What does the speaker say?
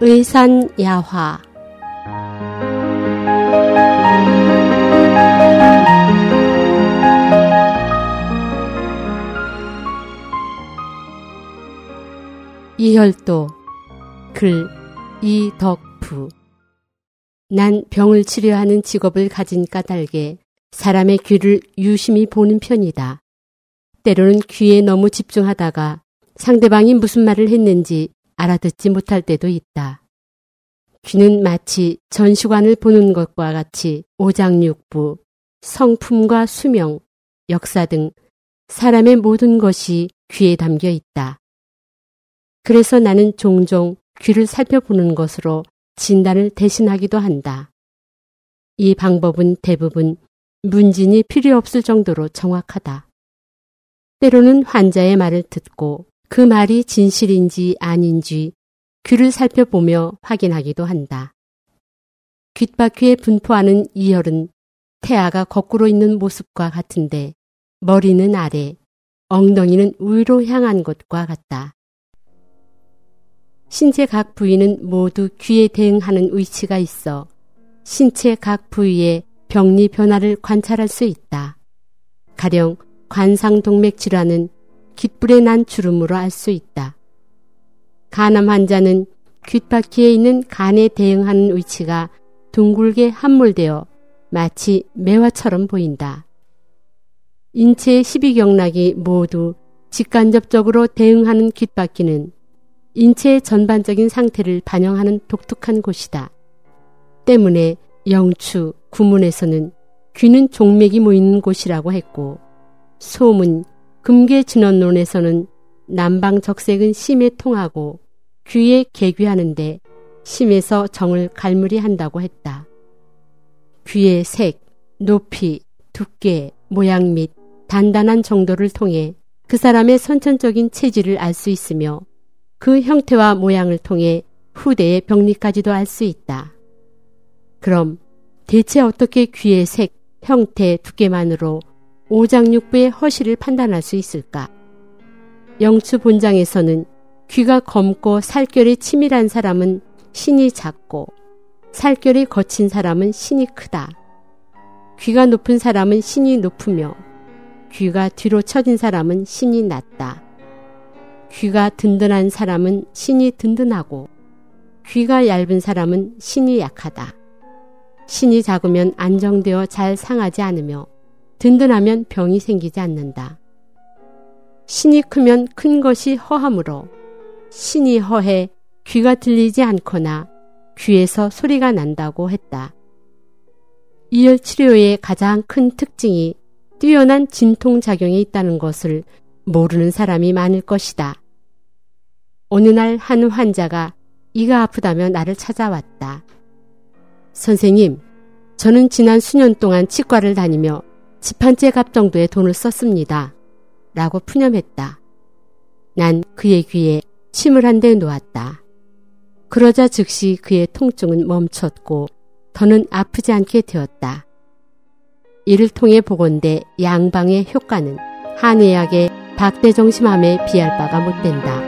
의산야화 이혈도 글 이덕부 난 병을 치료하는 직업을 가진 까닭에 사람의 귀를 유심히 보는 편이다. 때로는 귀에 너무 집중하다가 상대방이 무슨 말을 했는지 알아듣지 못할 때도 있다. 귀는 마치 전시관을 보는 것과 같이 오장육부, 성품과 수명, 역사 등 사람의 모든 것이 귀에 담겨 있다. 그래서 나는 종종 귀를 살펴보는 것으로 진단을 대신하기도 한다. 이 방법은 대부분 문진이 필요 없을 정도로 정확하다. 때로는 환자의 말을 듣고 그 말이 진실인지 아닌지 귀를 살펴보며 확인하기도 한다. 귓바퀴에 분포하는 이열은 태아가 거꾸로 있는 모습과 같은데 머리는 아래, 엉덩이는 위로 향한 것과 같다. 신체 각 부위는 모두 귀에 대응하는 위치가 있어 신체 각 부위의 병리 변화를 관찰할 수 있다. 가령 관상동맥 질환은 귓불에 난 주름으로 알 수 있다. 간암 환자는 귓바퀴에 있는 간에 대응하는 위치가 둥글게 함몰되어 마치 매화처럼 보인다. 인체의 십이경락이 모두 직간접적으로 대응하는 귓바퀴는 인체의 전반적인 상태를 반영하는 독특한 곳이다. 때문에 영추, 구문에서는 귀는 종맥이 모이는 곳이라고 했고 소문, 금계진원론에서는 남방 적색은 심에 통하고 귀에 개귀하는데 심에서 정을 갈무리 한다고 했다. 귀의 색, 높이, 두께, 모양 및 단단한 정도를 통해 그 사람의 선천적인 체질을 알 수 있으며 그 형태와 모양을 통해 후대의 병리까지도 알 수 있다. 그럼 대체 어떻게 귀의 색, 형태, 두께만으로 오장육부의 허실을 판단할 수 있을까? 영추 본장에서는 귀가 검고 살결이 치밀한 사람은 신이 작고 살결이 거친 사람은 신이 크다. 귀가 높은 사람은 신이 높으며 귀가 뒤로 처진 사람은 신이 낮다. 귀가 든든한 사람은 신이 든든하고 귀가 얇은 사람은 신이 약하다. 신이 작으면 안정되어 잘 상하지 않으며 든든하면 병이 생기지 않는다. 신이 크면 큰 것이 허하므로 신이 허해 귀가 들리지 않거나 귀에서 소리가 난다고 했다. 이열 치료의 가장 큰 특징이 뛰어난 진통작용이 있다는 것을 모르는 사람이 많을 것이다. 어느 날 한 환자가 이가 아프다며 나를 찾아왔다. 선생님, 저는 지난 수년 동안 치과를 다니며 집 한 채 값 정도의 돈을 썼습니다. 라고 푸념했다. 난 그의 귀에 침을 한 대 놓았다. 그러자 즉시 그의 통증은 멈췄고 더는 아프지 않게 되었다. 이를 통해 보건대 양방의 효과는 한의학의 박대정심함에 비할 바가 못 된다.